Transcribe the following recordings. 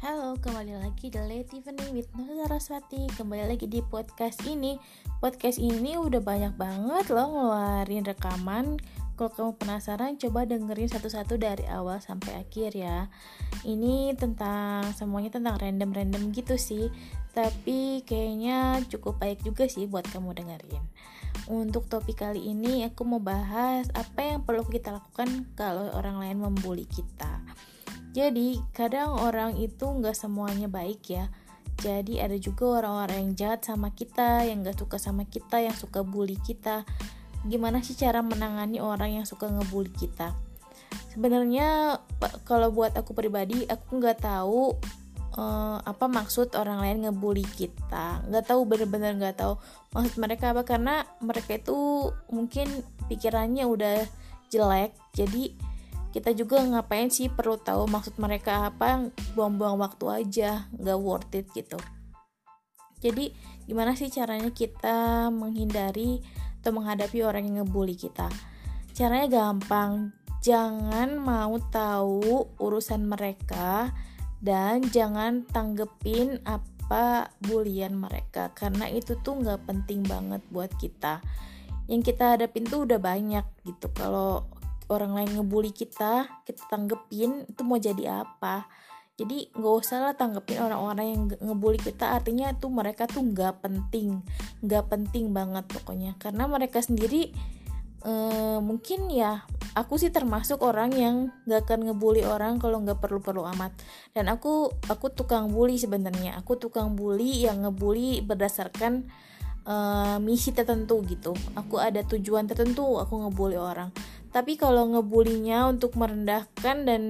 kembali lagi di Late Evening with Nur Saraswati. Kembali lagi di podcast ini. Podcast ini udah banyak banget loh ngeluarin rekaman. Kalau kamu penasaran coba dengerin satu-satu dari awal sampai akhir ya. Ini tentang, semuanya tentang random-random gitu sih. Tapi kayaknya cukup baik juga sih buat kamu dengerin. Untuk topik kali ini aku mau bahas apa yang perlu kita lakukan kalau orang lain membuli kita. Jadi kadang orang itu nggak semuanya baik ya. Jadi ada juga orang-orang yang jahat sama kita, yang nggak suka sama kita, yang suka bully kita. Gimana sih cara menangani orang yang suka ngebully kita? Sebenarnya kalau buat aku pribadi, aku nggak tahu uh, apa maksud orang lain ngebully kita. Nggak tahu bener-bener nggak tahu maksud mereka apa karena mereka itu mungkin pikirannya udah jelek. Jadi kita juga ngapain sih perlu tahu maksud mereka apa? Buang-buang waktu aja nggak worth it gitu. Jadi gimana sih caranya kita menghindari atau menghadapi orang yang ngebully kita? Caranya gampang. Jangan mau tahu urusan mereka dan jangan tanggepin apa bulian mereka karena itu tuh nggak penting banget buat kita. Yang kita hadapin tuh udah banyak gitu. Kalau orang lain ngebully kita kita tanggepin itu mau jadi apa? Jadi nggak usah lah tanggepin orang-orang yang ngebully kita. Artinya tuh mereka tuh nggak penting nggak penting banget pokoknya. Karena mereka sendiri eh, mungkin ya aku sih termasuk orang yang nggak akan ngebully orang kalau nggak perlu-perlu amat. Dan aku aku tukang bully sebenarnya. Aku tukang bully yang ngebully berdasarkan uh, misi tertentu gitu. Aku ada tujuan tertentu aku ngebully orang. Tapi kalau ngebulinya untuk merendahkan dan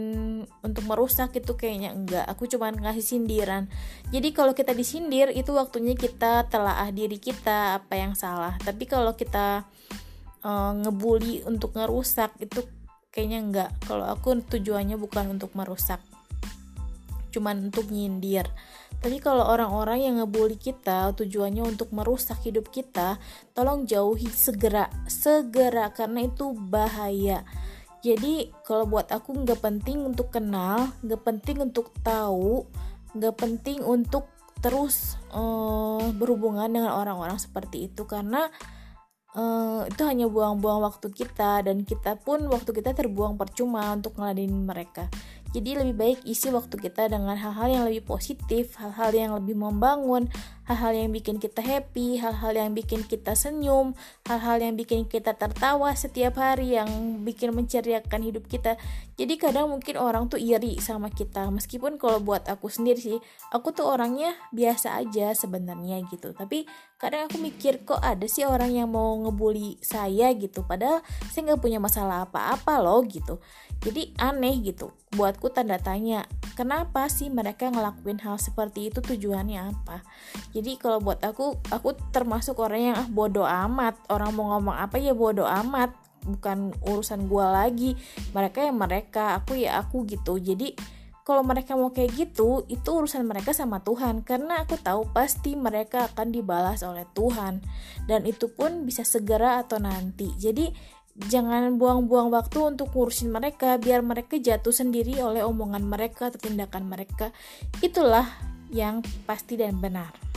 untuk merusak itu kayaknya enggak. Aku cuma ngasih sindiran. Jadi kalau kita disindir itu waktunya kita telaah diri kita apa yang salah. Tapi kalau kita uh, ngebully untuk ngerusak itu kayaknya enggak. Kalau aku tujuannya bukan untuk merusak cuman untuk nyindir tapi kalau orang-orang yang ngebully kita tujuannya untuk merusak hidup kita, tolong jauhi segera, segera karena itu bahaya. Jadi kalau buat aku nggak penting untuk kenal, nggak penting untuk tahu, nggak penting untuk terus uh, berhubungan dengan orang-orang seperti itu karena uh, itu hanya buang-buang waktu kita dan kita pun waktu kita terbuang percuma untuk ngeladenin mereka. Jadi lebih baik isi waktu kita dengan hal-hal yang lebih positif, hal-hal yang lebih membangun, hal-hal yang bikin kita happy, hal-hal yang bikin kita senyum, hal-hal yang bikin kita tertawa setiap hari yang bikin menceriakan hidup kita. Jadi kadang mungkin orang tuh iri sama kita, meskipun kalau buat aku sendiri sih, aku tuh orangnya biasa aja sebenarnya gitu. Tapi kadang aku mikir kok ada sih orang yang mau ngebully saya? gitu, padahal saya nggak punya masalah apa-apa loh gitu. Jadi aneh gitu. Buatku tanda tanya, kenapa sih mereka ngelakuin hal seperti itu? Tujuannya apa? jadi kalau buat aku aku termasuk orang yang ah bodoh amat. Orang mau ngomong apa ya bodoh amat. Bukan urusan gue lagi. Mereka ya mereka aku ya aku gitu. Jadi kalau mereka mau kayak gitu itu urusan mereka sama Tuhan. Karena aku tahu pasti mereka akan dibalas oleh Tuhan. Dan itu pun bisa segera atau nanti. Jadi jangan buang-buang waktu untuk ngurusin mereka biar mereka jatuh sendiri oleh omongan mereka atau tindakan mereka. Itulah yang pasti dan benar